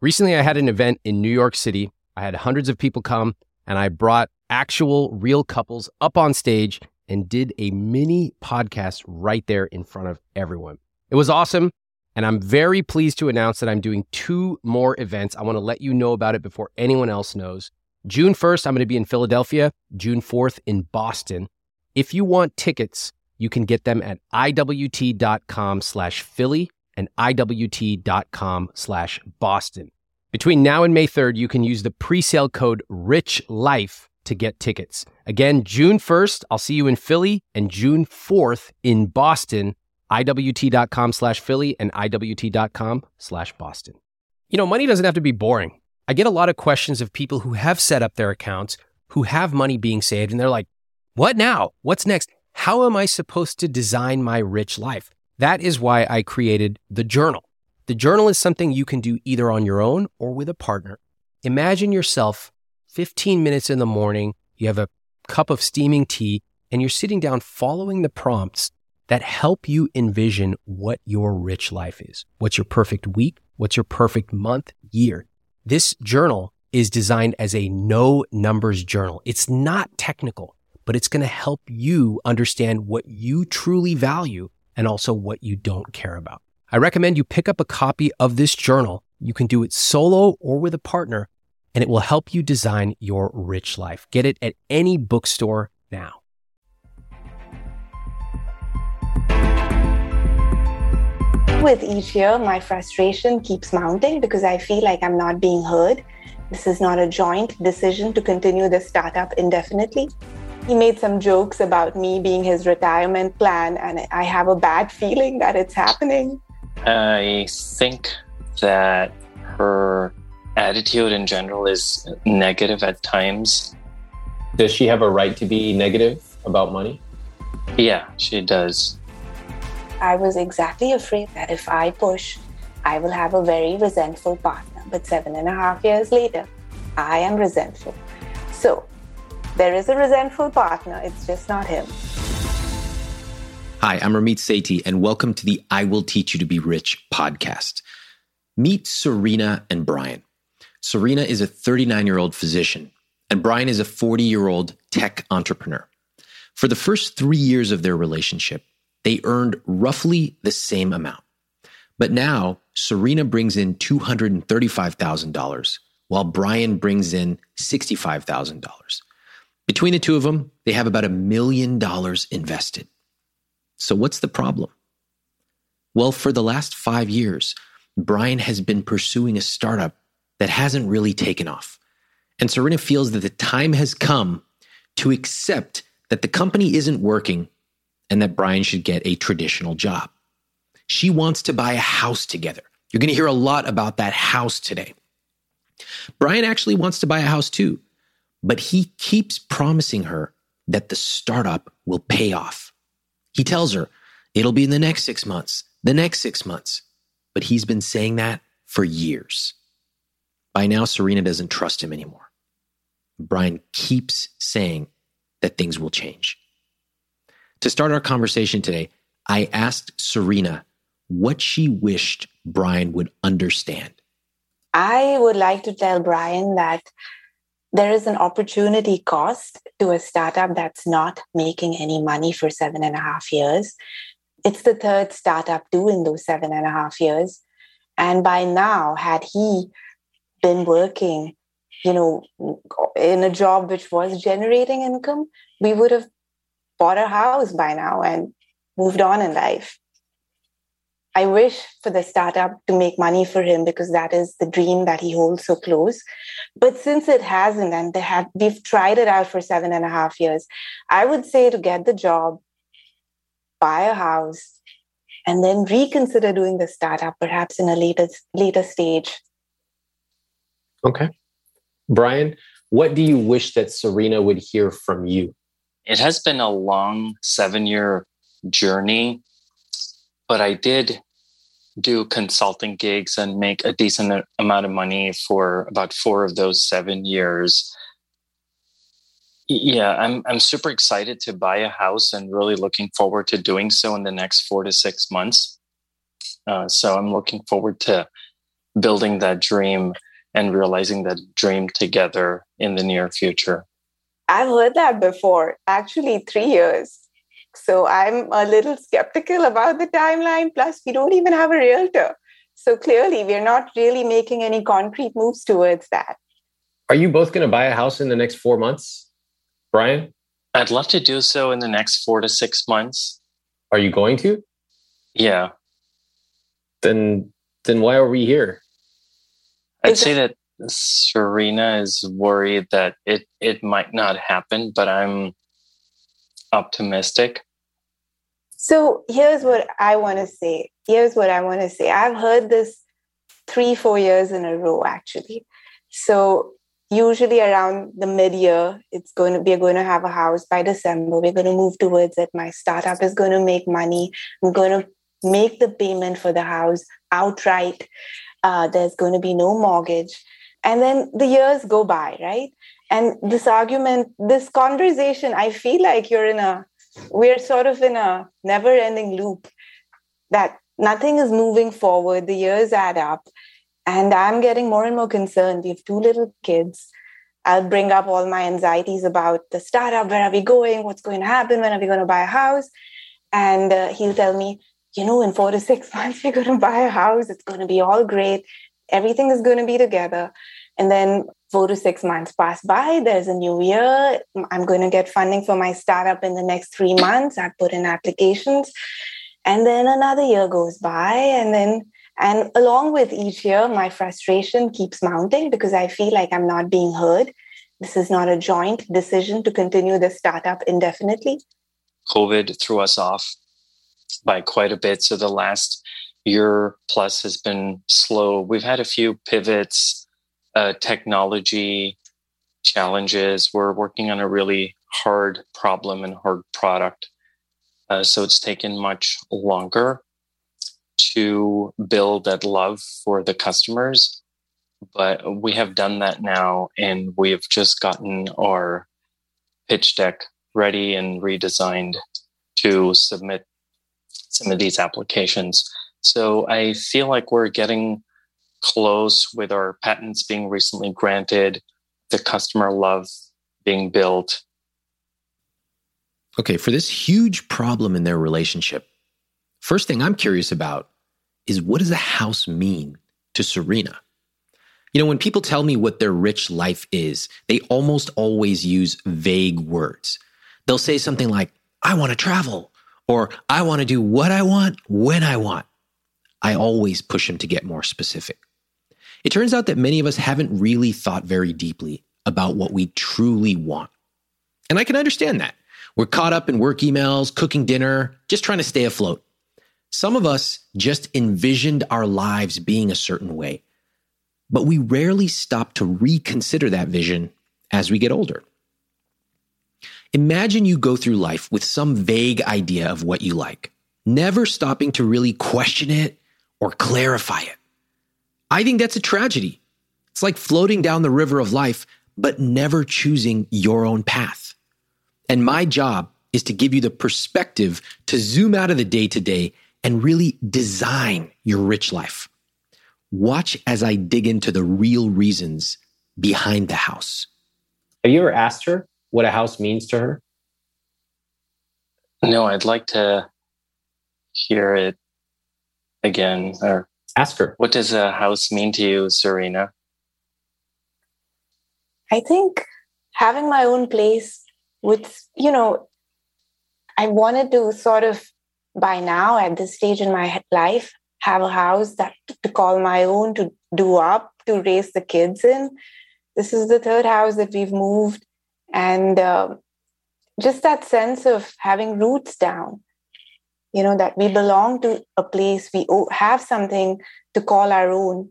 Recently, I had an event in New York City. I had hundreds of people come, and I brought actual real couples up on stage and did a mini podcast right there in front of everyone. It was awesome. And I'm very pleased to announce that I'm doing two more events. I want to let you know about it before anyone else knows. June 1st, I'm going to be in Philadelphia, June 4th in Boston. If you want tickets, you can get them at iwt.com slash Philly and iwt.com slash Boston. Between now and May 3rd, you can use the presale code RICHLIFE to get tickets. Again, June 1st, I'll see you in Philly, and June 4th in Boston, iwt.com slash Philly and iwt.com slash Boston. You know, money doesn't have to be boring. I get a lot of questions of people who have set up their accounts, who have money being saved, and they're like, what now? What's next? How am I supposed to design my rich life? That is why I created the journal. The journal is something you can do either on your own or with a partner. Imagine yourself 15 minutes in the morning, you have a cup of steaming tea, and you're sitting down following the prompts that help you envision what your rich life is. What's your perfect week? What's your perfect month, year? This journal is designed as a no numbers journal. It's not technical, but it's going to help you understand what you truly value and also what you don't care about. I recommend you pick up a copy of this journal. You can do it solo or with a partner, and it will help you design your rich life. Get it at any bookstore now. With each year, my frustration keeps mounting because I feel like I'm not being heard. This is not a joint decision to continue the startup indefinitely he made some jokes about me being his retirement plan, and I have a bad feeling that it's happening. I think that her attitude in general is negative at times. Does she have a right to be negative about money? Yeah, she does. I was exactly afraid that if I push, I will have a very resentful partner. But seven and a half years later, I am resentful. So there is a resentful partner, it's just not him. Hi, I'm Ramit Sethi, and welcome to the I Will Teach You to Be Rich podcast. Meet Serena and Brian. Serena is a 39 year old physician, and Brian is a 40 year old tech entrepreneur. For the first three years of their relationship, they earned roughly the same amount. But now, Serena brings in $235,000, while Brian brings in $65,000. Between the two of them, they have about a million dollars invested. So, what's the problem? Well, for the last five years, Brian has been pursuing a startup that hasn't really taken off. And Serena feels that the time has come to accept that the company isn't working and that Brian should get a traditional job. She wants to buy a house together. You're going to hear a lot about that house today. Brian actually wants to buy a house too. But he keeps promising her that the startup will pay off. He tells her it'll be in the next six months, the next six months. But he's been saying that for years. By now, Serena doesn't trust him anymore. Brian keeps saying that things will change. To start our conversation today, I asked Serena what she wished Brian would understand. I would like to tell Brian that there is an opportunity cost to a startup that's not making any money for seven and a half years. It's the third startup in those seven and a half years. And by now, had he been working, you know, in a job which was generating income, we would have bought a house by now and moved on in life. I wish for the startup to make money for him because that is the dream that he holds so close. But since it hasn't, and they have, we've tried it out for seven and a half years, I would say to get the job, buy a house, and then reconsider doing the startup perhaps in a later later stage. Okay. Brian, what do you wish that Serena would hear from you? It has been a long seven year journey, but I did do consulting gigs and make a decent amount of money for about four of those seven years. Yeah, I'm I'm super excited to buy a house and really looking forward to doing so in the next four to six months. Uh, so I'm looking forward to building that dream and realizing that dream together in the near future. I've heard that before, actually, three years. So I'm a little skeptical about the timeline. Plus, we don't even have a realtor. So clearly, we're not really making any concrete moves towards that. Are you both going to buy a house in the next four months, Brian? I'd love to do so in the next four to six months. Are you going to? Yeah. Then, then why are we here? I'd say that Serena is worried that it it might not happen, but I'm optimistic. So here's what I want to say. Here's what I want to say. I've heard this three, four years in a row, actually. So usually around the mid-year, it's going to we're going to have a house by December. We're going to move towards it. My startup is going to make money. I'm going to make the payment for the house outright. Uh, there's going to be no mortgage. And then the years go by, right? And this argument, this conversation, I feel like you're in a, we're sort of in a never ending loop that nothing is moving forward. The years add up. And I'm getting more and more concerned. We have two little kids. I'll bring up all my anxieties about the startup. Where are we going? What's going to happen? When are we going to buy a house? And uh, he'll tell me, you know, in four to six months, we're going to buy a house. It's going to be all great. Everything is going to be together. And then four to six months pass by. There's a new year. I'm going to get funding for my startup in the next three months. I put in applications. And then another year goes by. And then, and along with each year, my frustration keeps mounting because I feel like I'm not being heard. This is not a joint decision to continue the startup indefinitely. COVID threw us off by quite a bit. So the last year plus has been slow. We've had a few pivots uh, technology challenges. We're working on a really hard problem and hard product. Uh, so it's taken much longer to build that love for the customers. But we have done that now, and we have just gotten our pitch deck ready and redesigned to submit some of these applications. So I feel like we're getting close with our patents being recently granted, the customer love being built. Okay, for this huge problem in their relationship, first thing I'm curious about is what does a house mean to Serena? You know, when people tell me what their rich life is, they almost always use vague words. They'll say something like, I want to travel, or I want to do what I want when I want. I always push them to get more specific. It turns out that many of us haven't really thought very deeply about what we truly want. And I can understand that. We're caught up in work emails, cooking dinner, just trying to stay afloat. Some of us just envisioned our lives being a certain way, but we rarely stop to reconsider that vision as we get older. Imagine you go through life with some vague idea of what you like, never stopping to really question it or clarify it. I think that's a tragedy. It's like floating down the river of life, but never choosing your own path. And my job is to give you the perspective to zoom out of the day to day and really design your rich life. Watch as I dig into the real reasons behind the house. Have you ever asked her what a house means to her? No, I'd like to hear it again or Ask her. What does a house mean to you, Serena? I think having my own place with, you know, I wanted to sort of by now at this stage in my life have a house that to call my own, to do up, to raise the kids in. This is the third house that we've moved. And uh, just that sense of having roots down you know that we belong to a place we have something to call our own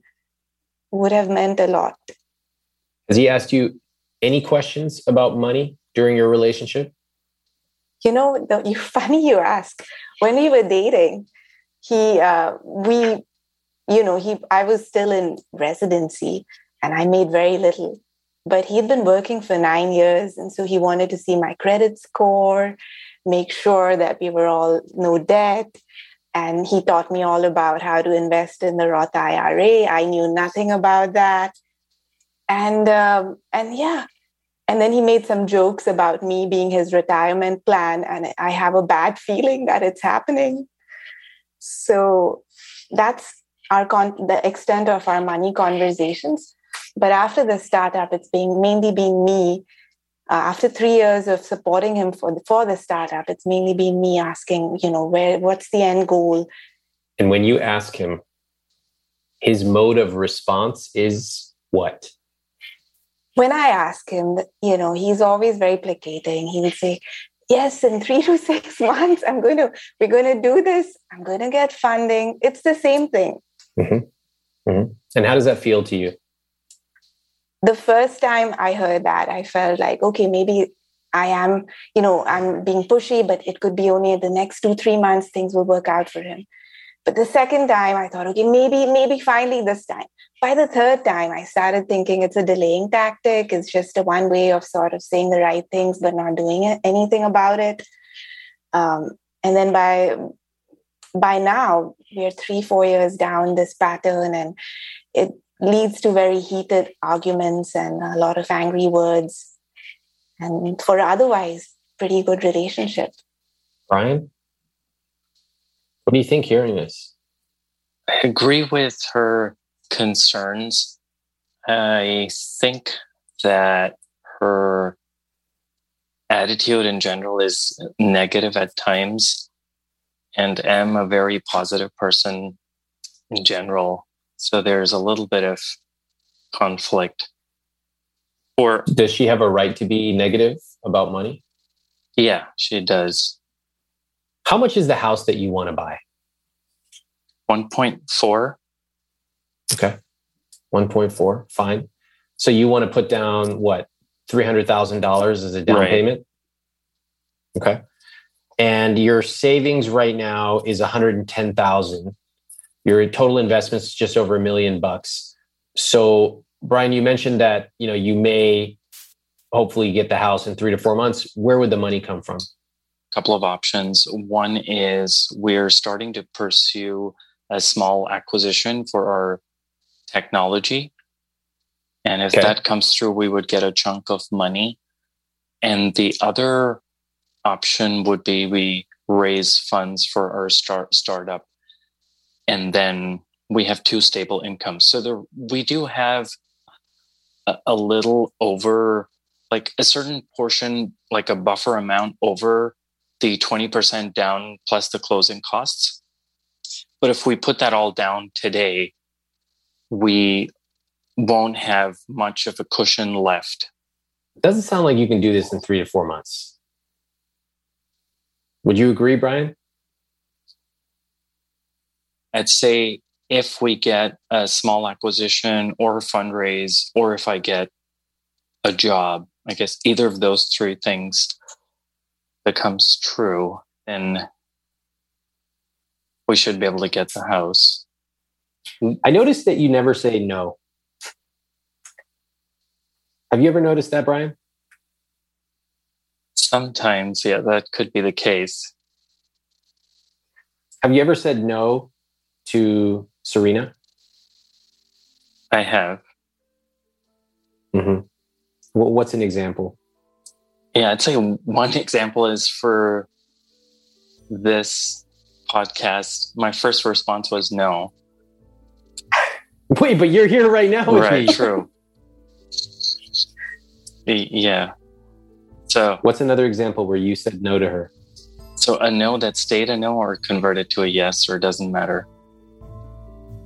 would have meant a lot. Has he asked you any questions about money during your relationship? You know the, you funny you ask. When we were dating he uh, we you know he i was still in residency and i made very little but he'd been working for nine years and so he wanted to see my credit score make sure that we were all no debt. and he taught me all about how to invest in the Roth IRA. I knew nothing about that, and um, and yeah, and then he made some jokes about me being his retirement plan, and I have a bad feeling that it's happening. So that's our con- the extent of our money conversations. But after the startup, it's being mainly being me uh, after three years of supporting him for the, for the startup, it's mainly been me asking, you know, where what's the end goal? And when you ask him, his mode of response is what? When I ask him, you know, he's always very placating. He would say, "Yes, in three to six months, I'm going to we're going to do this. I'm going to get funding." It's the same thing. Mm-hmm. Mm-hmm. And how does that feel to you? The first time I heard that, I felt like, okay, maybe I am, you know, I'm being pushy, but it could be only the next two, three months things will work out for him. But the second time I thought, okay, maybe, maybe finally this time. By the third time, I started thinking it's a delaying tactic. It's just a one way of sort of saying the right things, but not doing anything about it. Um, and then by by now, we're three, four years down this pattern, and it leads to very heated arguments and a lot of angry words. And for otherwise pretty good relationship. Brian what do you think hearing this? I agree with her concerns. I think that her attitude in general is negative at times and am a very positive person in general so there's a little bit of conflict. Or does she have a right to be negative about money? Yeah, she does. How much is the house that you want to buy? 1.4. Okay. 1.4, fine. So you want to put down what? $300,000 as a down right. payment? Okay. And your savings right now is 110,000 your total investments just over a million bucks. So, Brian, you mentioned that you know you may hopefully get the house in three to four months. Where would the money come from? A couple of options. One is we're starting to pursue a small acquisition for our technology. And if okay. that comes through, we would get a chunk of money. And the other option would be we raise funds for our start startup and then we have two stable incomes. So there, we do have a, a little over, like a certain portion, like a buffer amount over the 20% down plus the closing costs. But if we put that all down today, we won't have much of a cushion left. Doesn't sound like you can do this in three to four months. Would you agree, Brian? I'd say if we get a small acquisition or a fundraise, or if I get a job, I guess either of those three things becomes true, then we should be able to get the house. I noticed that you never say no. Have you ever noticed that, Brian? Sometimes, yeah, that could be the case. Have you ever said no to Serena? I have. Mm-hmm. What's an example? Yeah, I'd say one example is for this podcast. My first response was no. Wait, but you're here right now with right. True. yeah. So, what's another example where you said no to her? So, a no that stayed a no or converted to a yes, or doesn't matter.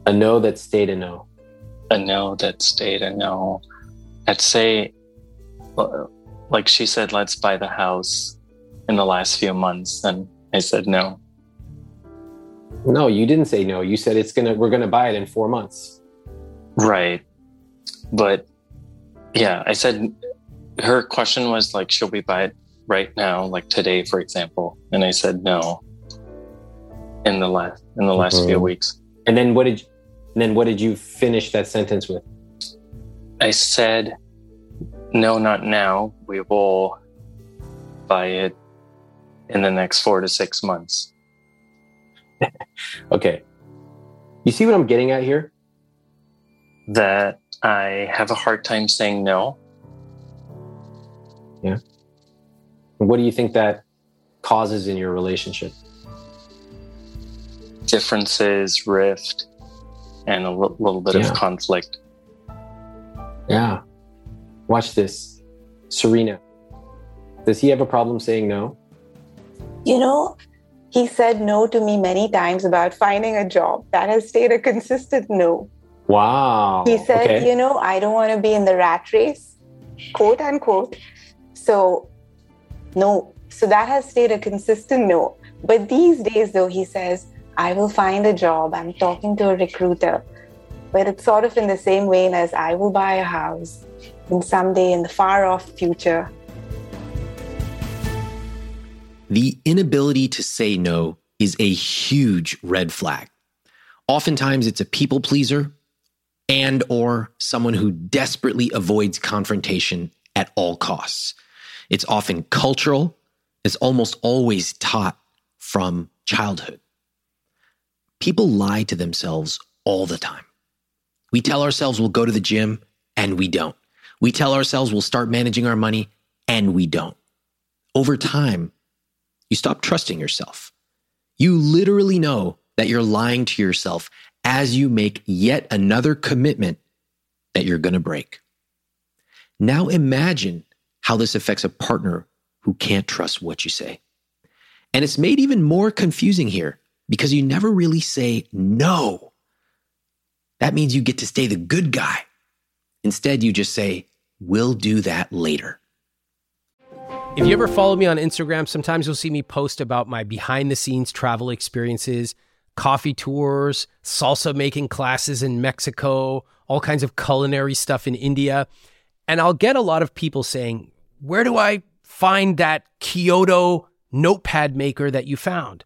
A no that stayed a no. A no that stayed a no. I'd say, like she said, let's buy the house in the last few months. And I said no. No, you didn't say no. You said it's gonna we're gonna buy it in four months. Right. But yeah, I said her question was like, should we buy it right now, like today, for example? And I said no. In the last in the last mm-hmm. few weeks. And then what did and then what did you finish that sentence with? I said, no, not now. We will buy it in the next four to six months. okay. You see what I'm getting at here? That I have a hard time saying no. Yeah. What do you think that causes in your relationship? Differences, rift, and a l- little bit yeah. of conflict. Yeah. Watch this. Serena, does he have a problem saying no? You know, he said no to me many times about finding a job. That has stayed a consistent no. Wow. He said, okay. you know, I don't want to be in the rat race, quote unquote. So, no. So that has stayed a consistent no. But these days, though, he says, I will find a job. I'm talking to a recruiter. But it's sort of in the same vein as I will buy a house and someday in the far off future, the inability to say no is a huge red flag. Oftentimes it's a people pleaser and or someone who desperately avoids confrontation at all costs. It's often cultural. It's almost always taught from childhood. People lie to themselves all the time. We tell ourselves we'll go to the gym and we don't. We tell ourselves we'll start managing our money and we don't. Over time, you stop trusting yourself. You literally know that you're lying to yourself as you make yet another commitment that you're going to break. Now imagine how this affects a partner who can't trust what you say. And it's made even more confusing here because you never really say no. That means you get to stay the good guy. Instead, you just say, we'll do that later. If you ever follow me on Instagram, sometimes you'll see me post about my behind the scenes travel experiences, coffee tours, salsa making classes in Mexico, all kinds of culinary stuff in India. And I'll get a lot of people saying, Where do I find that Kyoto notepad maker that you found?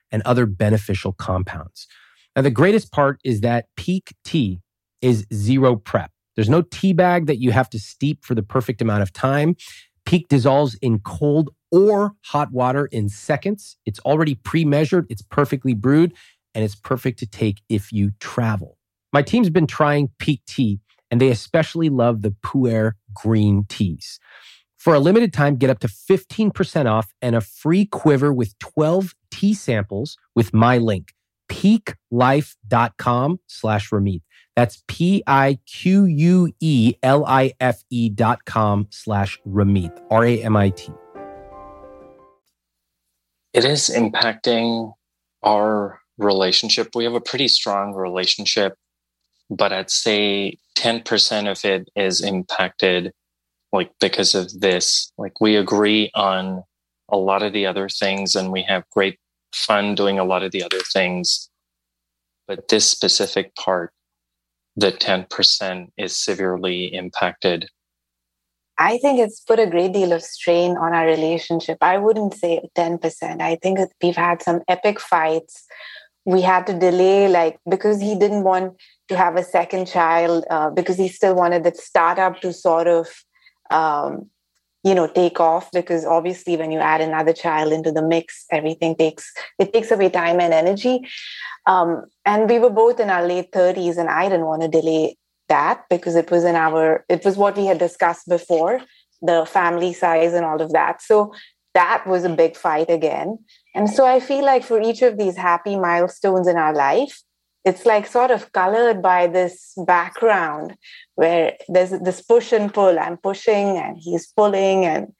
and other beneficial compounds. Now, the greatest part is that Pique Tea is zero prep. There's no tea bag that you have to steep for the perfect amount of time. Pique dissolves in cold or hot water in seconds. It's already pre measured, it's perfectly brewed, and it's perfect to take if you travel. My team's been trying Pique Tea, and they especially love the Pu'er green teas. For a limited time, get up to 15% off and a free quiver with 12 tea samples with my link, piquelife.com slash Ramit. That's P-I-Q-U-E-L-I-F-E dot com slash Ramit, R-A-M-I-T. It is impacting our relationship. We have a pretty strong relationship, but I'd say 10% of it is impacted like because of this. Like we agree on a lot of the other things and we have great fun doing a lot of the other things. But this specific part, the 10% is severely impacted. I think it's put a great deal of strain on our relationship. I wouldn't say 10%. I think we've had some epic fights. We had to delay, like, because he didn't want to have a second child, uh, because he still wanted the startup to sort of um, you know take off because obviously when you add another child into the mix everything takes it takes away time and energy. Um, and we were both in our late 30s and i didn't want to delay that because it was in our it was what we had discussed before the family size and all of that. So that was a big fight again. And so i feel like for each of these happy milestones in our life it's like sort of colored by this background where there's this push and pull. I'm pushing and he's pulling, and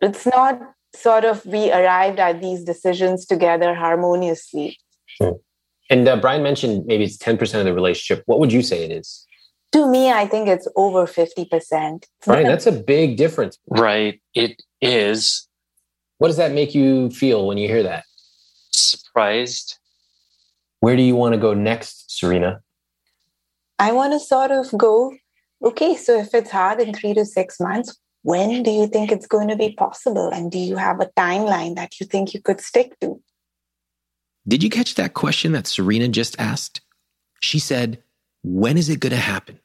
it's not sort of we arrived at these decisions together harmoniously. Hmm. And uh, Brian mentioned maybe it's 10% of the relationship. What would you say it is? To me, I think it's over 50%. Brian, that's a big difference. Right. It is. What does that make you feel when you hear that? Surprised where do you want to go next, Serena? I want to sort of go, okay, so if it's hard in three to six months, when do you think it's going to be possible? And do you have a timeline that you think you could stick to? Did you catch that question that Serena just asked? She said, When is it going to happen?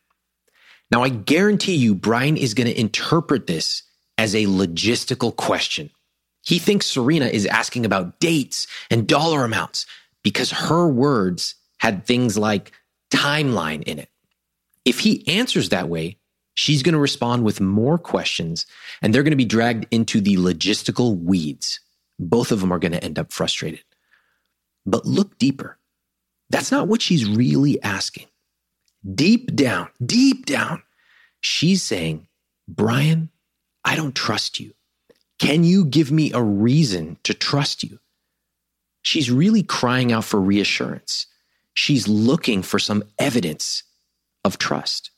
Now, I guarantee you, Brian is going to interpret this as a logistical question. He thinks Serena is asking about dates and dollar amounts, because her words had things like timeline in it. If he answers that way, she's going to respond with more questions and they're going to be dragged into the logistical weeds. Both of them are going to end up frustrated. But look deeper. That's not what she's really asking. Deep down, deep down, she's saying, Brian, I don't trust you. Can you give me a reason to trust you? She's really crying out for reassurance. She's looking for some evidence of trust.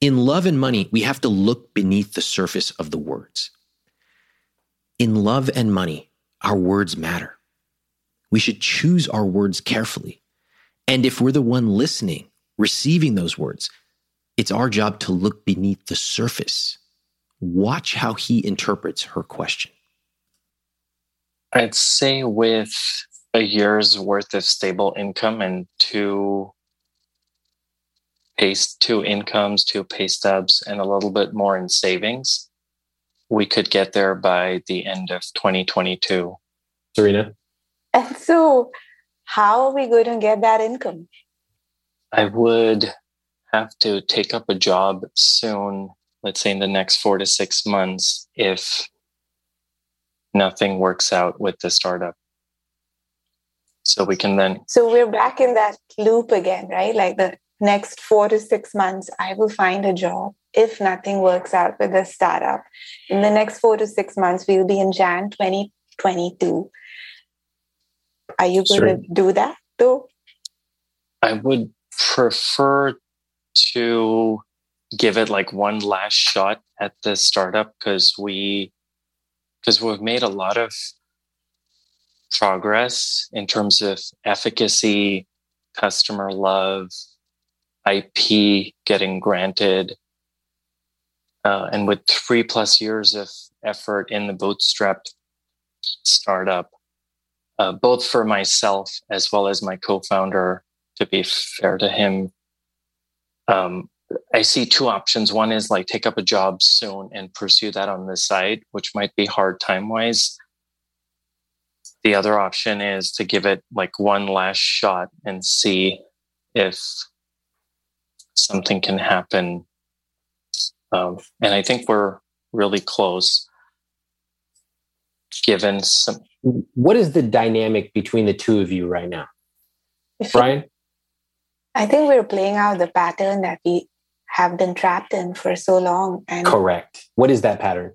In love and money, we have to look beneath the surface of the words. In love and money, our words matter. We should choose our words carefully. And if we're the one listening, receiving those words, it's our job to look beneath the surface. Watch how he interprets her question. I'd say with a year's worth of stable income and two pay two incomes, two pay stubs, and a little bit more in savings, we could get there by the end of 2022. Serena? And so, how are we going to get that income? I would have to take up a job soon, let's say in the next four to six months, if nothing works out with the startup. So we can then. So we're back in that loop again, right? Like the next four to six months, I will find a job. If nothing works out with the startup, in the next four to six months, we'll be in Jan 2022. Are you going sure. to do that though? I would prefer to give it like one last shot at the startup because we because we've made a lot of progress in terms of efficacy, customer love, IP getting granted. Uh, and with three plus years of effort in the bootstrapped startup, uh, both for myself as well as my co founder, to be fair to him, um, I see two options. One is like take up a job soon and pursue that on the side, which might be hard time wise. The other option is to give it like one last shot and see if something can happen. Um, and I think we're really close given some. What is the dynamic between the two of you right now? Brian? I think we're playing out the pattern that we have been trapped in for so long. And correct. What is that pattern?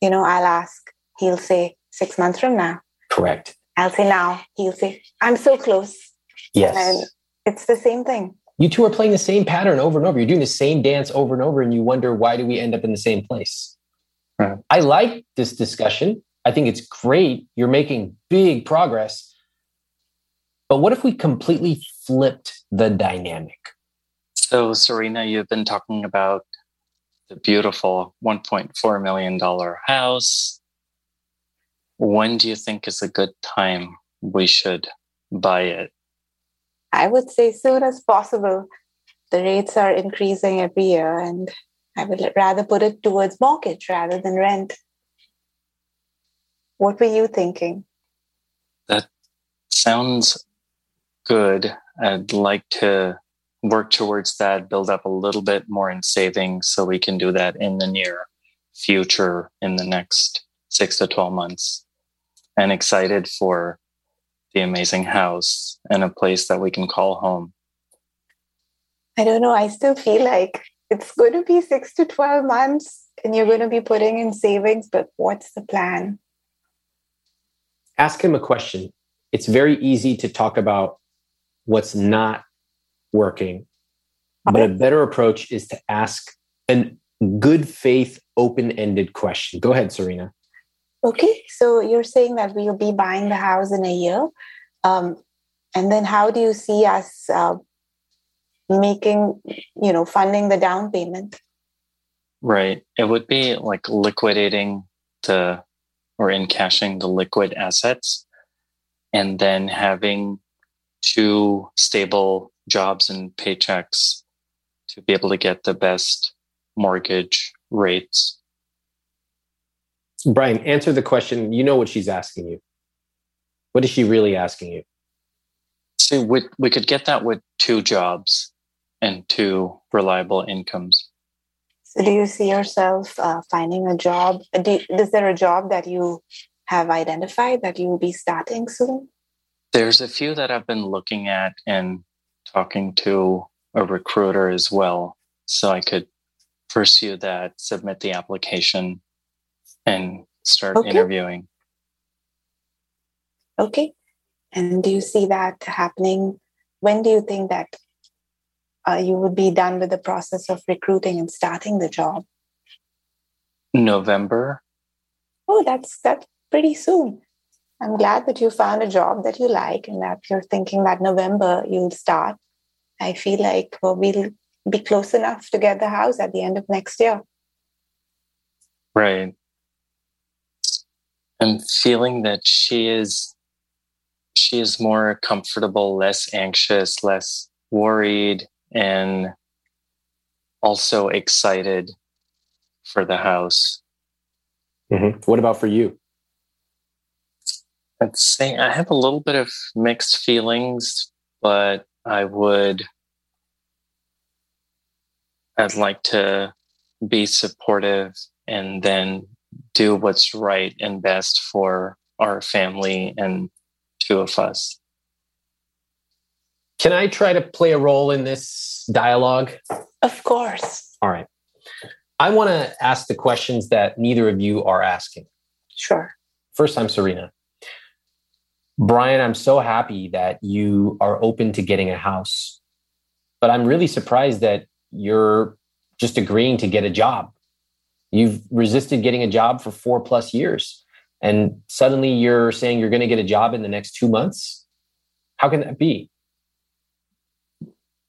You know, I'll ask, he'll say six months from now. Correct. I'll say now, he'll say, I'm so close. Yes. And it's the same thing. You two are playing the same pattern over and over. You're doing the same dance over and over, and you wonder why do we end up in the same place? Right. I like this discussion. I think it's great. You're making big progress. But what if we completely flipped the dynamic? So, Serena, you've been talking about the beautiful $1.4 million house. When do you think is a good time we should buy it? I would say soon as possible. The rates are increasing every year, and I would rather put it towards mortgage rather than rent. What were you thinking? That sounds good. I'd like to work towards that, build up a little bit more in savings so we can do that in the near future in the next six to 12 months. And excited for the amazing house and a place that we can call home. I don't know. I still feel like it's going to be six to 12 months and you're going to be putting in savings, but what's the plan? Ask him a question. It's very easy to talk about what's not working. But a better approach is to ask a good faith, open ended question. Go ahead, Serena. Okay, so you're saying that we'll be buying the house in a year. Um, and then how do you see us uh, making, you know, funding the down payment? Right. It would be like liquidating the or in encashing the liquid assets and then having two stable jobs and paychecks to be able to get the best mortgage rates. Brian, answer the question. You know what she's asking you. What is she really asking you? See, we, we could get that with two jobs and two reliable incomes. So, do you see yourself uh, finding a job? Do, is there a job that you have identified that you will be starting soon? There's a few that I've been looking at and talking to a recruiter as well. So I could pursue that, submit the application, and start okay. interviewing. Okay. And do you see that happening? When do you think that uh, you would be done with the process of recruiting and starting the job? November. Oh, that's that's pretty soon. I'm glad that you found a job that you like and that you're thinking that November you'll start. I feel like well, we'll be close enough to get the house at the end of next year. Right. I'm feeling that she is she is more comfortable, less anxious, less worried, and also excited for the house. Mm-hmm. What about for you? I'd say I have a little bit of mixed feelings, but I would, I'd like to be supportive and then do what's right and best for our family and two of us. Can I try to play a role in this dialogue? Of course. All right. I want to ask the questions that neither of you are asking. Sure. First time, Serena. Brian, I'm so happy that you are open to getting a house, but I'm really surprised that you're just agreeing to get a job. You've resisted getting a job for four plus years, and suddenly you're saying you're going to get a job in the next two months. How can that be?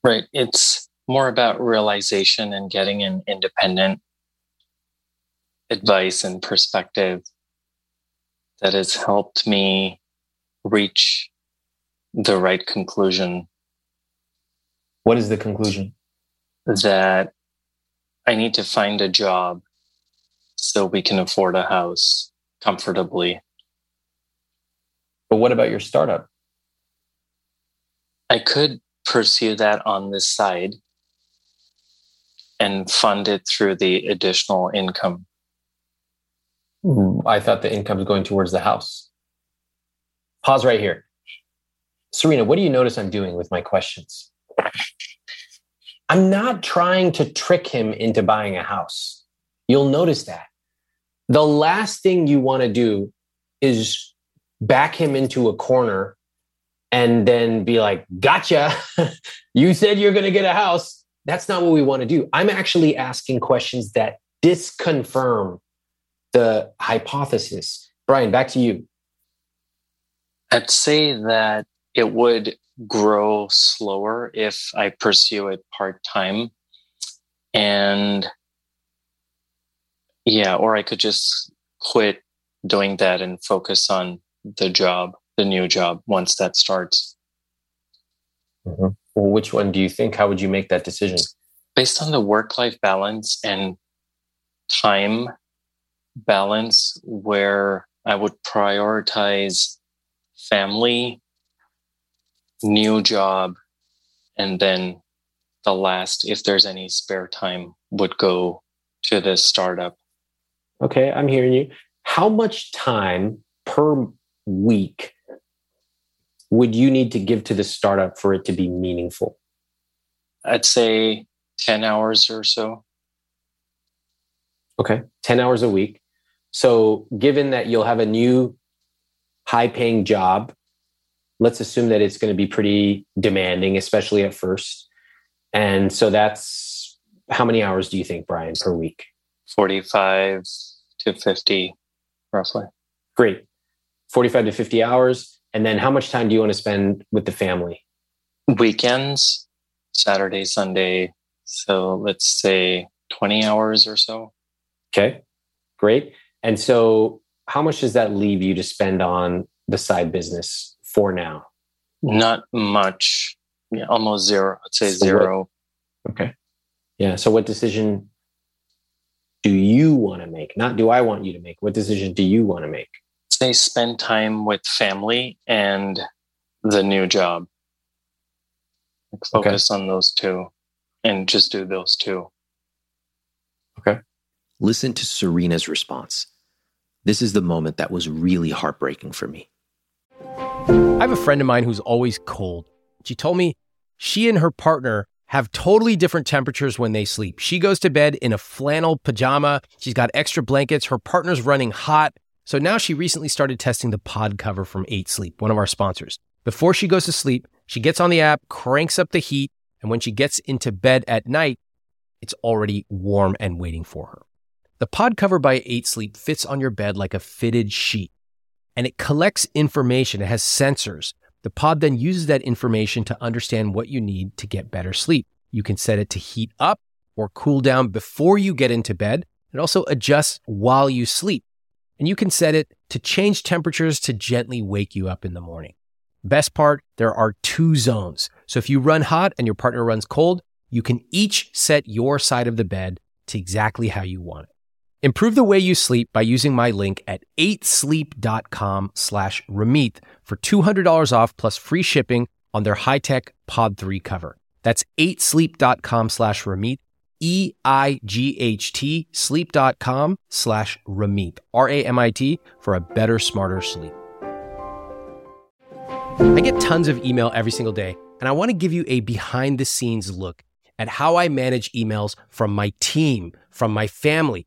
Right. It's more about realization and getting an independent advice and perspective that has helped me reach the right conclusion. What is the conclusion? That I need to find a job so we can afford a house comfortably. But what about your startup? I could pursue that on this side and fund it through the additional income. Hmm, I thought the income is going towards the house. Pause right here. Serena, what do you notice I'm doing with my questions? I'm not trying to trick him into buying a house. You'll notice that. The last thing you want to do is back him into a corner and then be like, gotcha. you said you're going to get a house. That's not what we want to do. I'm actually asking questions that disconfirm the hypothesis. Brian, back to you. I'd say that it would grow slower if I pursue it part time. And yeah, or I could just quit doing that and focus on the job, the new job, once that starts. Mm-hmm. Well, which one do you think? How would you make that decision? Based on the work life balance and time balance, where I would prioritize family, new job, and then the last, if there's any spare time, would go to the startup. Okay, I'm hearing you. How much time per week would you need to give to the startup for it to be meaningful? I'd say 10 hours or so. Okay, 10 hours a week. So, given that you'll have a new high paying job, let's assume that it's going to be pretty demanding, especially at first. And so, that's how many hours do you think, Brian, per week? 45 to 50, roughly. Great. 45 to 50 hours. And then how much time do you want to spend with the family? Weekends, Saturday, Sunday. So let's say 20 hours or so. Okay, great. And so how much does that leave you to spend on the side business for now? Not much. Yeah, almost zero. I'd say so zero. What, okay. Yeah. So what decision do you want to make? Not do I want you to make. What decision do you want to make? Say spend time with family and the new job. focus okay. on those two and just do those two. Okay. Listen to Serena's response. This is the moment that was really heartbreaking for me. I have a friend of mine who's always cold. She told me she and her partner have totally different temperatures when they sleep. She goes to bed in a flannel pajama. She's got extra blankets. Her partner's running hot. So now she recently started testing the pod cover from 8 Sleep, one of our sponsors. Before she goes to sleep, she gets on the app, cranks up the heat, and when she gets into bed at night, it's already warm and waiting for her. The pod cover by 8 Sleep fits on your bed like a fitted sheet, and it collects information. It has sensors the pod then uses that information to understand what you need to get better sleep. You can set it to heat up or cool down before you get into bed. It also adjusts while you sleep. And you can set it to change temperatures to gently wake you up in the morning. Best part, there are two zones. So if you run hot and your partner runs cold, you can each set your side of the bed to exactly how you want it. Improve the way you sleep by using my link at 8sleep.com slash Ramit for $200 off plus free shipping on their high-tech Pod 3 cover. That's 8sleep.com slash Ramit, E-I-G-H-T, sleep.com slash Ramit, R-A-M-I-T, for a better, smarter sleep. I get tons of email every single day, and I want to give you a behind-the-scenes look at how I manage emails from my team, from my family,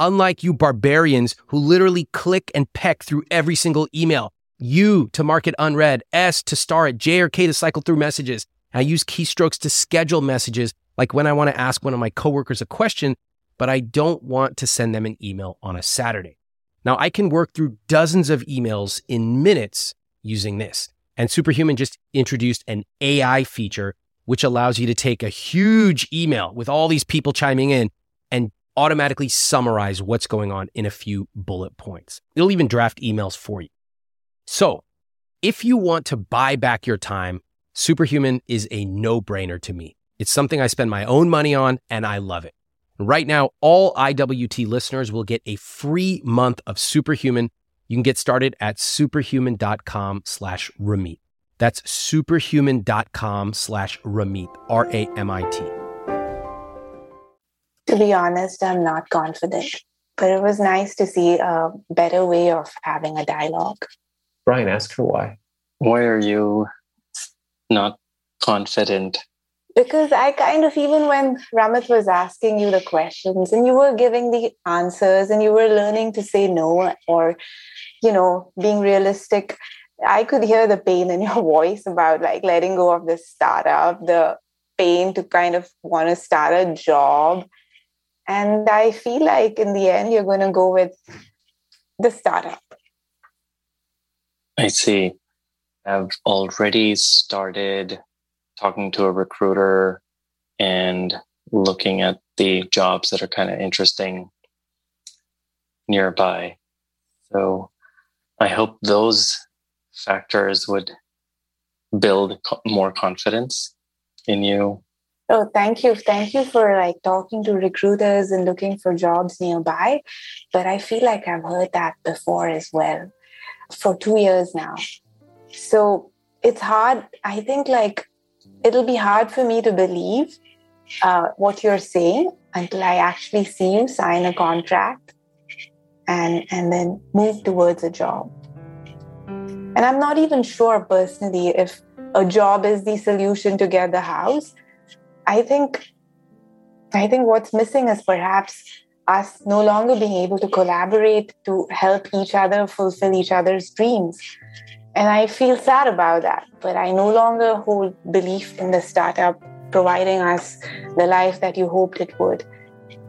Unlike you barbarians who literally click and peck through every single email, U to mark it unread, S to star it, J or K to cycle through messages. I use keystrokes to schedule messages, like when I want to ask one of my coworkers a question, but I don't want to send them an email on a Saturday. Now I can work through dozens of emails in minutes using this. And Superhuman just introduced an AI feature, which allows you to take a huge email with all these people chiming in and automatically summarize what's going on in a few bullet points. It'll even draft emails for you. So, if you want to buy back your time, Superhuman is a no brainer to me. It's something I spend my own money on and I love it. Right now, all IWT listeners will get a free month of Superhuman. You can get started at superhuman.com slash Ramit. That's superhuman.com slash Ramit, R A M I T. To be honest, I'm not confident, but it was nice to see a better way of having a dialogue. Brian, ask her why. Why are you not confident? Because I kind of, even when Ramit was asking you the questions and you were giving the answers and you were learning to say no or, you know, being realistic, I could hear the pain in your voice about like letting go of the startup, the pain to kind of want to start a job. And I feel like in the end, you're going to go with the startup. I see. I've already started talking to a recruiter and looking at the jobs that are kind of interesting nearby. So I hope those factors would build more confidence in you Oh, thank you. Thank you for like talking to recruiters and looking for jobs nearby. But I feel like I've heard that before as well for two years now. So it's hard. I think like it'll be hard for me to believe uh, what you're saying until I actually see you sign a contract and and then move towards a job. And I'm not even sure personally if a job is the solution to get the house. I think I think what's missing is perhaps us no longer being able to collaborate to help each other fulfill each other's dreams. And I feel sad about that, but I no longer hold belief in the startup providing us the life that you hoped it would.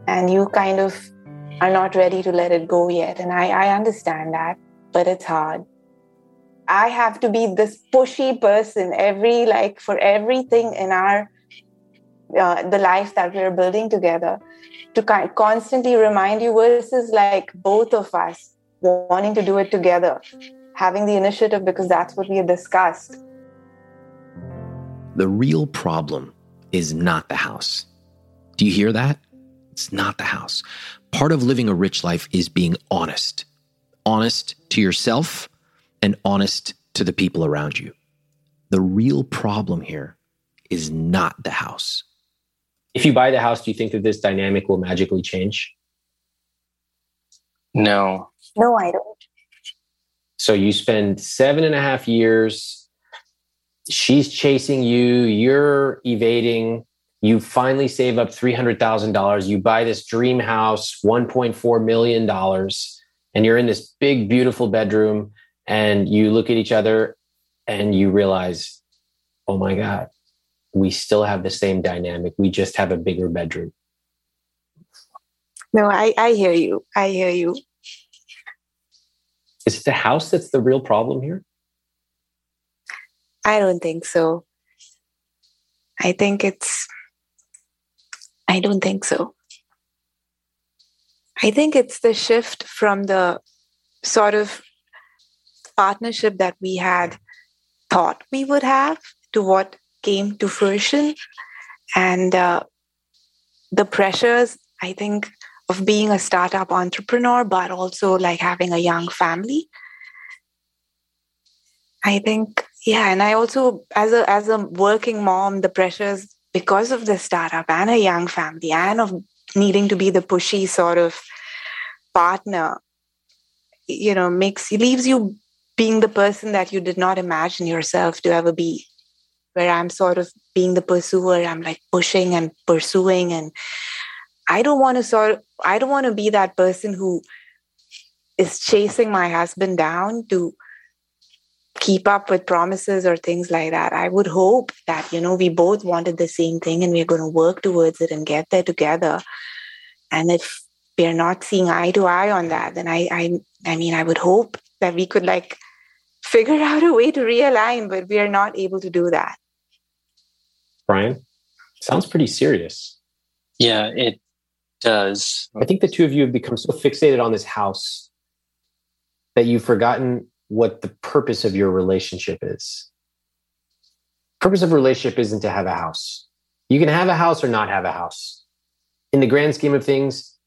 And you kind of are not ready to let it go yet. And I, I understand that, but it's hard. I have to be this pushy person every, like, for everything in our, uh, the life that we're building together to kind of constantly remind you versus like both of us wanting to do it together, having the initiative because that's what we discussed. The real problem is not the house. Do you hear that? It's not the house. Part of living a rich life is being honest. Honest to yourself and honest to the people around you. The real problem here is not the house. If you buy the house, do you think that this dynamic will magically change? No. No, I don't. So you spend seven and a half years, she's chasing you, you're evading, you finally save up $300,000, you buy this dream house, $1.4 million, and you're in this big, beautiful bedroom, and you look at each other and you realize, oh my God, we still have the same dynamic. We just have a bigger bedroom. No, I, I hear you. I hear you. Is it the house that's the real problem here? I don't think so. I think it's, I don't think so. I think it's the shift from the sort of partnership that we had thought we would have to what came to fruition. And uh, the pressures, I think, of being a startup entrepreneur, but also like having a young family. I think, yeah, and I also, as a as a working mom, the pressures because of the startup and a young family and of needing to be the pushy sort of partner, you know, makes leaves you being the person that you did not imagine yourself to ever be. Where I'm sort of being the pursuer, I'm like pushing and pursuing and I don't want to sort of, I don't want to be that person who is chasing my husband down to keep up with promises or things like that. I would hope that, you know, we both wanted the same thing and we're going to work towards it and get there together. And if we're not seeing eye to eye on that, then I, I, I mean, I would hope that we could like figure out a way to realign, but we are not able to do that. Brian, sounds pretty serious. Yeah, it does. I think the two of you have become so fixated on this house that you've forgotten what the purpose of your relationship is. Purpose of relationship isn't to have a house. You can have a house or not have a house. In the grand scheme of things,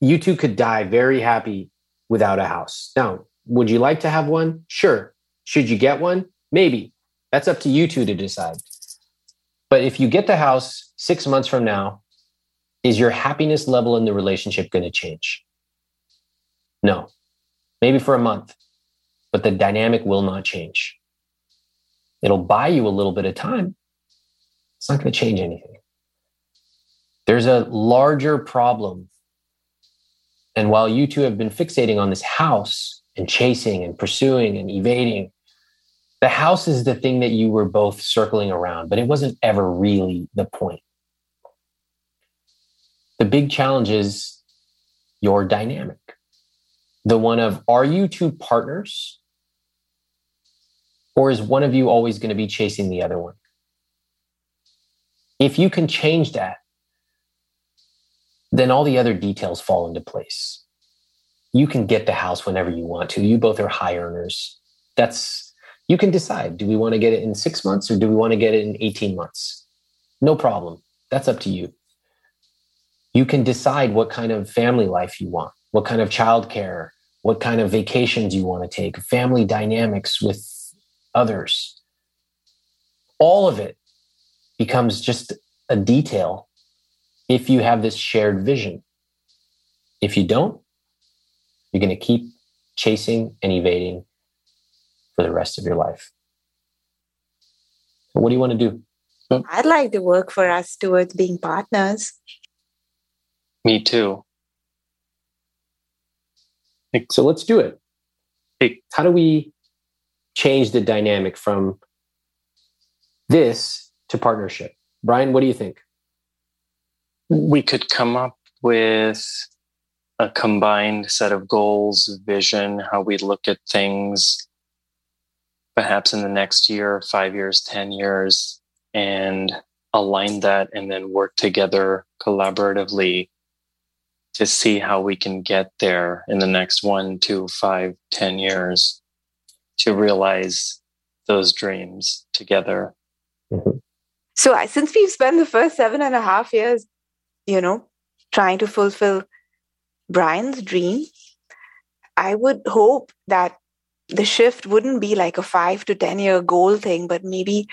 you two could die very happy without a house. Now, would you like to have one? Sure. Should you get one? Maybe. That's up to you two to decide. But if you get the house six months from now, is your happiness level in the relationship going to change? No. Maybe for a month, but the dynamic will not change. It'll buy you a little bit of time. It's not going to change anything. There's a larger problem. And while you two have been fixating on this house and chasing and pursuing and evading, the house is the thing that you were both circling around, but it wasn't ever really the point. The big challenge is your dynamic. The one of are you two partners? Or is one of you always going to be chasing the other one? If you can change that, then all the other details fall into place. You can get the house whenever you want to. You both are high earners. That's you can decide do we want to get it in six months or do we want to get it in 18 months? No problem. That's up to you. You can decide what kind of family life you want, what kind of childcare, what kind of vacations you want to take, family dynamics with others. All of it becomes just a detail if you have this shared vision. If you don't, you're going to keep chasing and evading for the rest of your life. what do you want to do? I'd like to work for us towards being partners. Me too. So let's do it. How do we change the dynamic from this to partnership? Brian, what do you think? We could come up with a combined set of goals, vision, how we look at things, perhaps in the next year, five years, 10 years, and align that and then work together collaboratively to see how we can get there in the next one, two, five, ten years to realize those dreams together. Mm-hmm. So, since we've spent the first seven and a half years, you know, trying to fulfill Brian's dream, I would hope that the shift wouldn't be like a five to 10 year goal thing, but maybe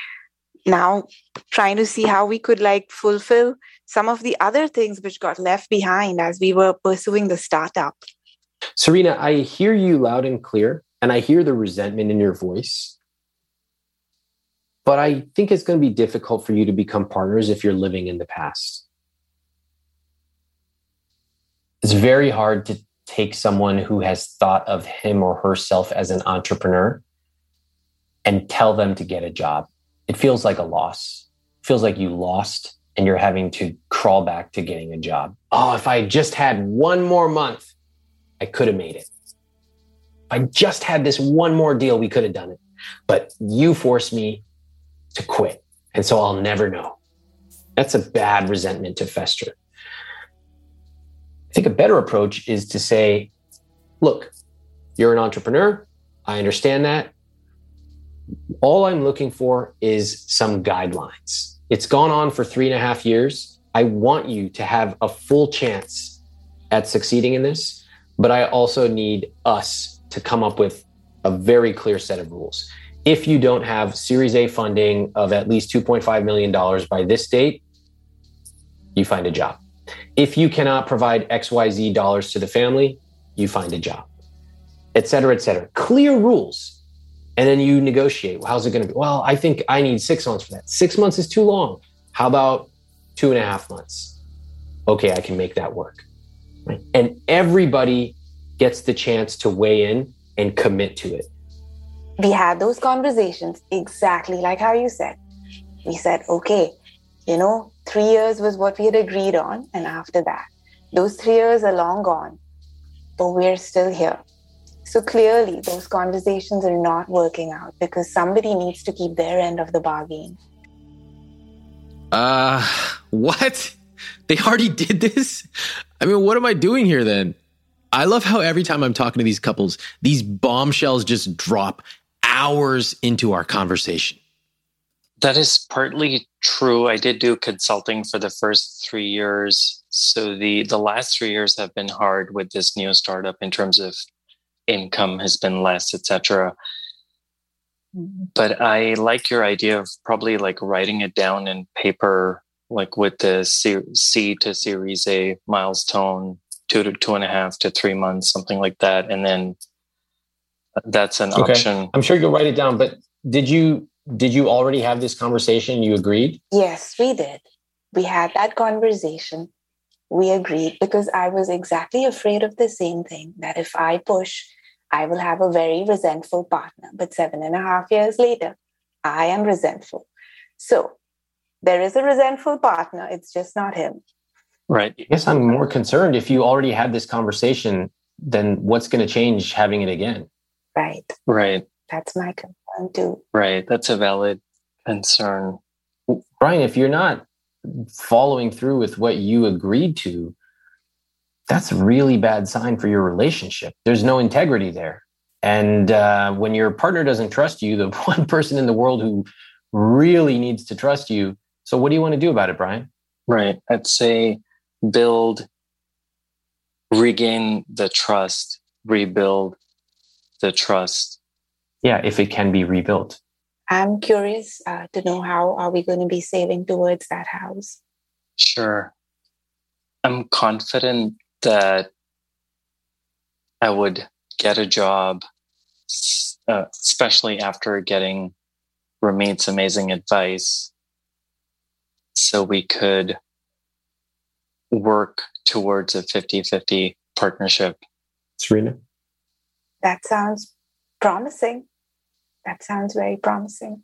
now trying to see how we could like fulfill some of the other things which got left behind as we were pursuing the startup. Serena, I hear you loud and clear, and I hear the resentment in your voice. But I think it's going to be difficult for you to become partners if you're living in the past. It's very hard to take someone who has thought of him or herself as an entrepreneur and tell them to get a job. It feels like a loss. It feels like you lost and you're having to crawl back to getting a job. Oh, if I just had one more month, I could have made it. If I just had this one more deal, we could have done it. But you forced me to quit. And so I'll never know. That's a bad resentment to fester. I think a better approach is to say, look, you're an entrepreneur. I understand that. All I'm looking for is some guidelines it's gone on for three and a half years. I want you to have a full chance at succeeding in this, but I also need us to come up with a very clear set of rules. If you don't have Series A funding of at least $2.5 million by this date, you find a job. If you cannot provide XYZ dollars to the family, you find a job, et cetera, et cetera. Clear rules and then you negotiate. Well, how's it going to be? Well, I think I need six months for that. Six months is too long. How about two and a half months? Okay, I can make that work. Right? And everybody gets the chance to weigh in and commit to it. We had those conversations exactly like how you said. We said, okay, you know, three years was what we had agreed on. And after that, those three years are long gone, but we're still here. So clearly, those conversations are not working out because somebody needs to keep their end of the bargain. Uh, what? They already did this? I mean, what am I doing here then? I love how every time I'm talking to these couples, these bombshells just drop hours into our conversation. That is partly true. I did do consulting for the first three years. So the the last three years have been hard with this new startup in terms of income has been less, etc. Mm-hmm. but I like your idea of probably like writing it down in paper, like with the C to Series A milestone, two to two and a half to three months, something like that, and then uh, that's an okay. option. I'm sure you'll write it down. But did you did you already have this conversation? You agreed? Yes, we did. We had that conversation. We agreed because I was exactly afraid of the same thing that if I push, I will have a very resentful partner. But seven and a half years later, I am resentful. So there is a resentful partner. It's just not him. Right. I guess I'm more concerned if you already had this conversation, then what's going to change having it again? Right. Right. That's my concern too. Right. That's a valid concern. Brian, if you're not following through with what you agreed to, that's a really bad sign for your relationship. There's no integrity there. And uh, when your partner doesn't trust you, the one person in the world who really needs to trust you. So, what do you want to do about it, Brian? Right. I'd say build, regain the trust, rebuild the trust. Yeah, if it can be rebuilt. I'm curious uh, to know how are we going to be saving towards that house? Sure. I'm confident that I would get a job, uh, especially after getting Ramit's amazing advice, so we could work towards a 50 50 partnership. Serena? That sounds promising. That sounds very promising.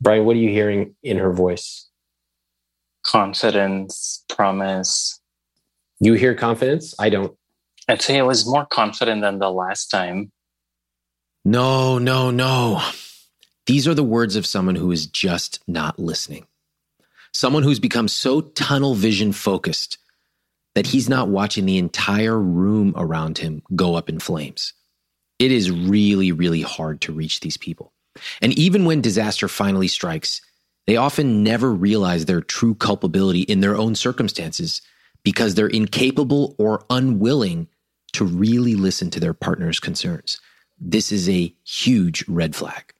Brian, what are you hearing in her voice? Confidence, promise. You hear confidence? I don't. I'd say I was more confident than the last time. No, no, no. These are the words of someone who is just not listening. Someone who's become so tunnel vision focused that he's not watching the entire room around him go up in flames. It is really, really hard to reach these people. And even when disaster finally strikes, they often never realize their true culpability in their own circumstances because they're incapable or unwilling to really listen to their partner's concerns. This is a huge red flag.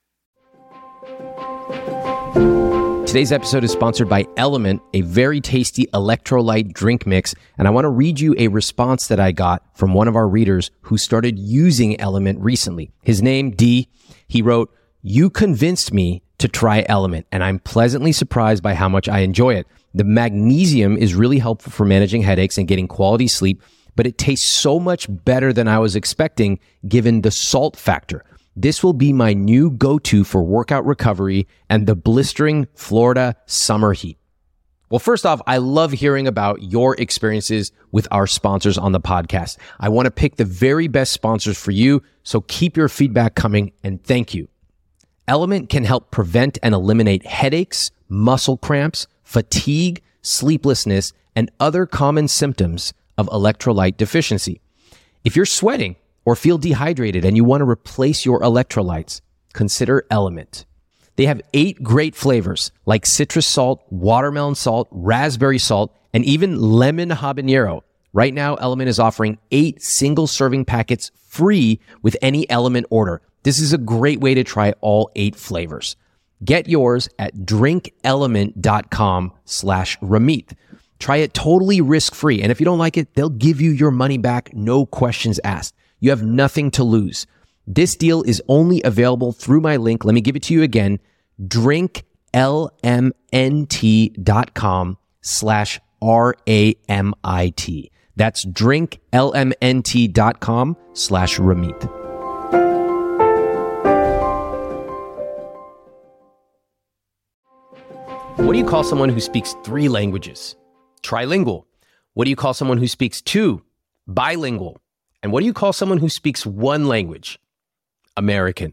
Today's episode is sponsored by Element, a very tasty electrolyte drink mix. And I want to read you a response that I got from one of our readers who started using Element recently. His name, D, he wrote, You convinced me to try Element, and I'm pleasantly surprised by how much I enjoy it. The magnesium is really helpful for managing headaches and getting quality sleep, but it tastes so much better than I was expecting given the salt factor. This will be my new go to for workout recovery and the blistering Florida summer heat. Well, first off, I love hearing about your experiences with our sponsors on the podcast. I want to pick the very best sponsors for you, so keep your feedback coming and thank you. Element can help prevent and eliminate headaches, muscle cramps, fatigue, sleeplessness, and other common symptoms of electrolyte deficiency. If you're sweating, or feel dehydrated and you want to replace your electrolytes, consider Element. They have eight great flavors like citrus salt, watermelon salt, raspberry salt, and even lemon habanero. Right now, Element is offering eight single serving packets free with any Element order. This is a great way to try all eight flavors. Get yours at drinkelement.com slash Ramit. Try it totally risk free. And if you don't like it, they'll give you your money back, no questions asked. You have nothing to lose. This deal is only available through my link. Let me give it to you again. drinklmnt.com slash R-A-M-I-T. That's drinklmnt.com slash Ramit. What do you call someone who speaks three languages? Trilingual. What do you call someone who speaks two? Bilingual. And what do you call someone who speaks one language? American.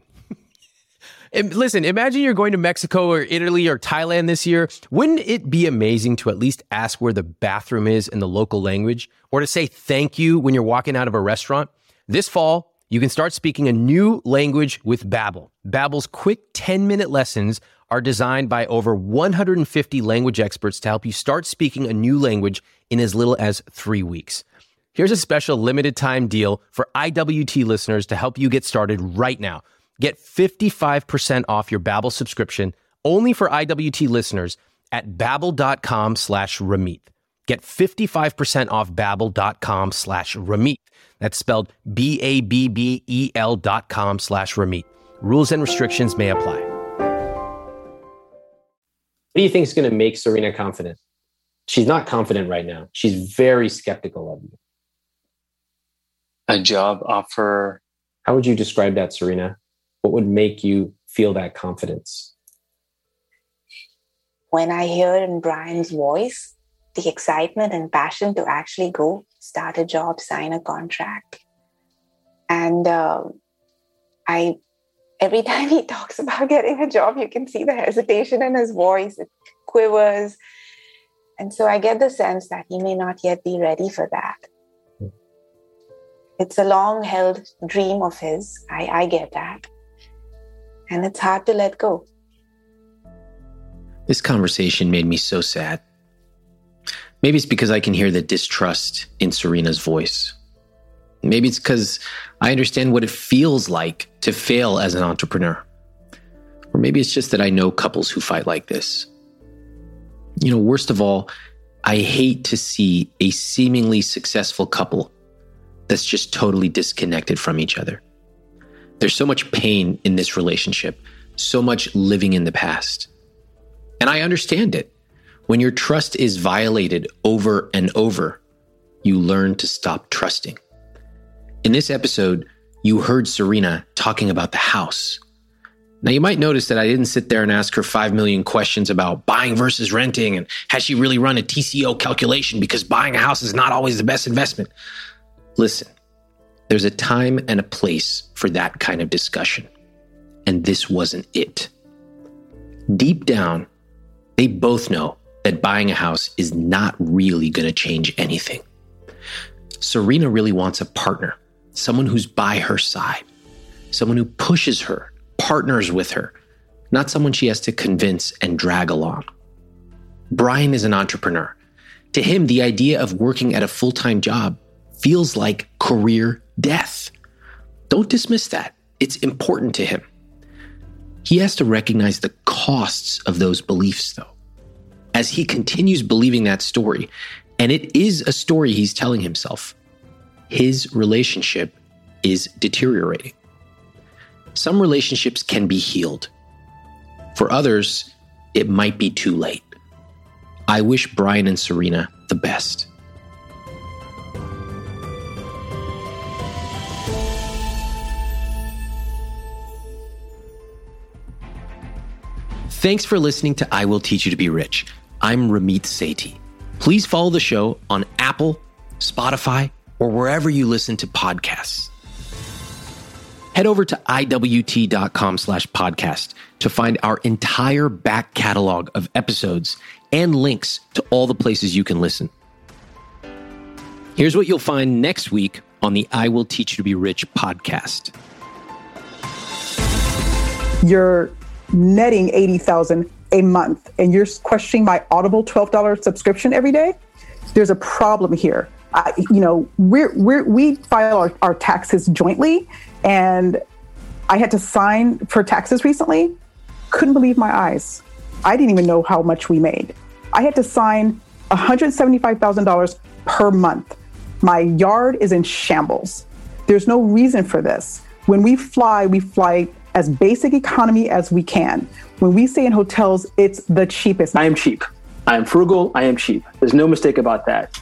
Listen, imagine you're going to Mexico or Italy or Thailand this year. Wouldn't it be amazing to at least ask where the bathroom is in the local language or to say thank you when you're walking out of a restaurant? This fall, you can start speaking a new language with Babbel. Babbel's quick 10-minute lessons are designed by over 150 language experts to help you start speaking a new language in as little as 3 weeks. Here's a special limited time deal for IWT listeners to help you get started right now. Get 55% off your Babbel subscription only for IWT listeners at babbel.com slash Ramit. Get 55% off babbel.com slash Ramit. That's spelled B-A-B-B-E-L dot com slash Ramit. Rules and restrictions may apply. What do you think is going to make Serena confident? She's not confident right now. She's very skeptical of you. A job offer. How would you describe that, Serena? What would make you feel that confidence? When I hear in Brian's voice the excitement and passion to actually go start a job, sign a contract. And uh, I, every time he talks about getting a job, you can see the hesitation in his voice, it quivers. And so I get the sense that he may not yet be ready for that. It's a long held dream of his. I, I get that. And it's hard to let go. This conversation made me so sad. Maybe it's because I can hear the distrust in Serena's voice. Maybe it's because I understand what it feels like to fail as an entrepreneur. Or maybe it's just that I know couples who fight like this. You know, worst of all, I hate to see a seemingly successful couple that's just totally disconnected from each other. There's so much pain in this relationship, so much living in the past. And I understand it. When your trust is violated over and over, you learn to stop trusting. In this episode, you heard Serena talking about the house. Now, you might notice that I didn't sit there and ask her 5 million questions about buying versus renting and has she really run a TCO calculation because buying a house is not always the best investment. Listen, there's a time and a place for that kind of discussion. And this wasn't it. Deep down, they both know that buying a house is not really going to change anything. Serena really wants a partner, someone who's by her side, someone who pushes her, partners with her, not someone she has to convince and drag along. Brian is an entrepreneur. To him, the idea of working at a full time job feels like career death. Don't dismiss that. It's important to him. He has to recognize the costs of those beliefs, though as he continues believing that story, and it is a story he's telling himself, his relationship is deteriorating. Some relationships can be healed. For others, it might be too late. I wish Brian and Serena the best. Thanks for listening to I Will Teach You to Be Rich. I'm Ramit Sethi. Please follow the show on Apple, Spotify, or wherever you listen to podcasts. Head over to iwt.com slash podcast to find our entire back catalog of episodes and links to all the places you can listen. Here's what you'll find next week on the I Will Teach You to Be Rich podcast. You're netting 80,000 a month and you're questioning my Audible $12 subscription every day, there's a problem here. I, you know, we're, we're, we file our, our taxes jointly, and I had to sign for taxes recently. Couldn't believe my eyes. I didn't even know how much we made. I had to sign $175,000 per month. My yard is in shambles. There's no reason for this. When we fly, we fly as basic economy as we can. When we stay in hotels, it's the cheapest. I am cheap. I am frugal. I am cheap. There's no mistake about that.